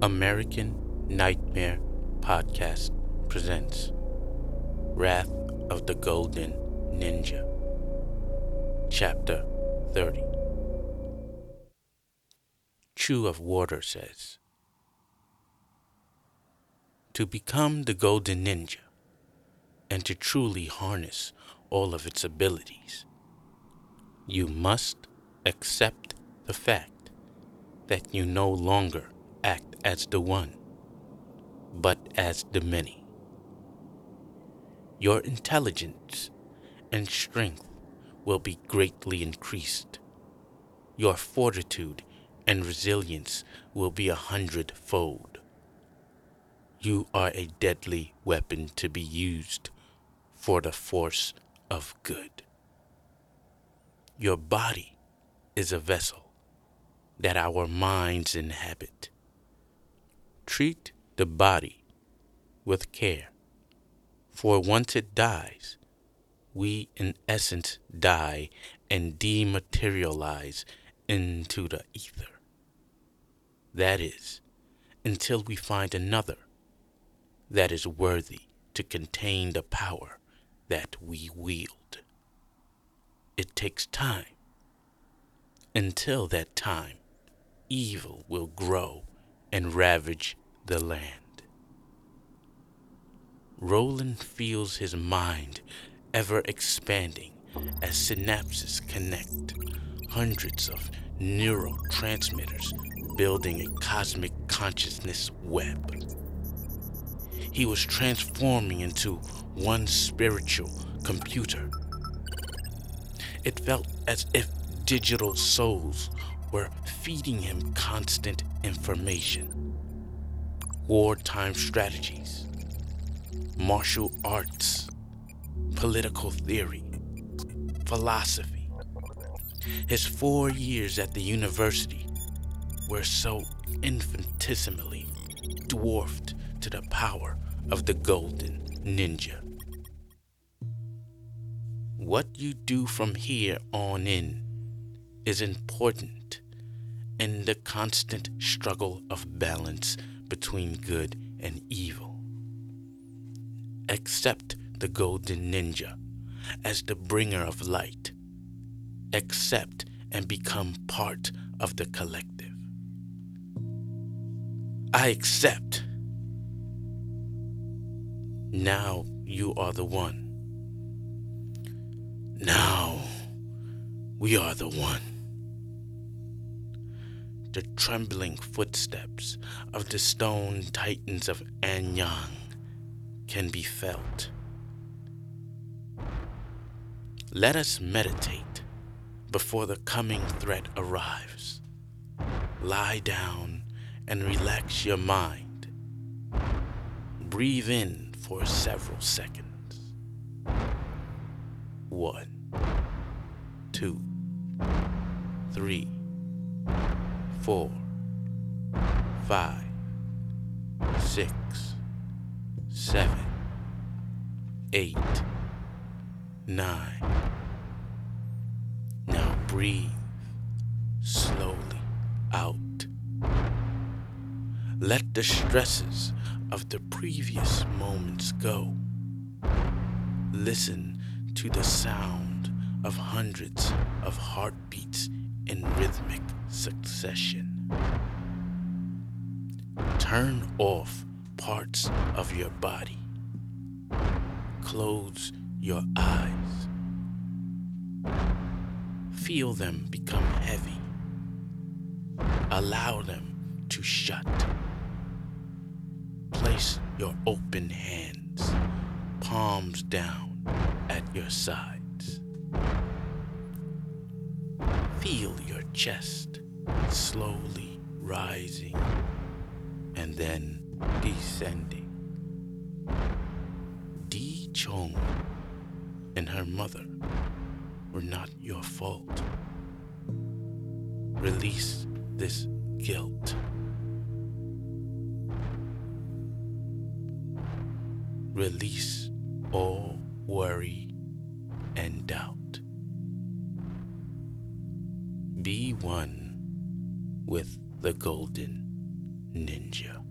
American Nightmare Podcast presents Wrath of the Golden Ninja, Chapter 30. Chew of Water says To become the Golden Ninja and to truly harness all of its abilities, you must accept the fact that you no longer act as the one, but as the many. Your intelligence and strength will be greatly increased. Your fortitude and resilience will be a hundredfold. You are a deadly weapon to be used for the force of good. Your body is a vessel that our minds inhabit. Treat the body with care, for once it dies, we in essence die and dematerialize into the ether. That is, until we find another that is worthy to contain the power that we wield. It takes time. Until that time, evil will grow and ravage the land. Roland feels his mind ever expanding as synapses connect, hundreds of neurotransmitters building a cosmic consciousness web. He was transforming into one spiritual computer. It felt as if digital souls were feeding him constant information. Wartime strategies, martial arts, political theory, philosophy. His four years at the university were so infinitesimally dwarfed to the power of the golden ninja. What you do from here on in is important in the constant struggle of balance between good and evil. Accept the golden ninja as the bringer of light. Accept and become part of the collective. I accept. Now you are the one. Now we are the one. The trembling footsteps of the stone titans of Anyang can be felt. Let us meditate before the coming threat arrives. Lie down and relax your mind. Breathe in for several seconds. One, two, three, four, five, six, seven, eight, nine. Now breathe slowly out. Let the stresses of the previous moments go. Listen to the sound of hundreds of heartbeats in rhythmic succession. Turn off parts of your body. Close your eyes. Feel them become heavy. Allow them to shut. Place your open hands, palms down at your sides. Feel your chest slowly rising and then descending. Di Chong and her mother were not your fault. Release this guilt. Release all worry and doubt. One with the golden ninja.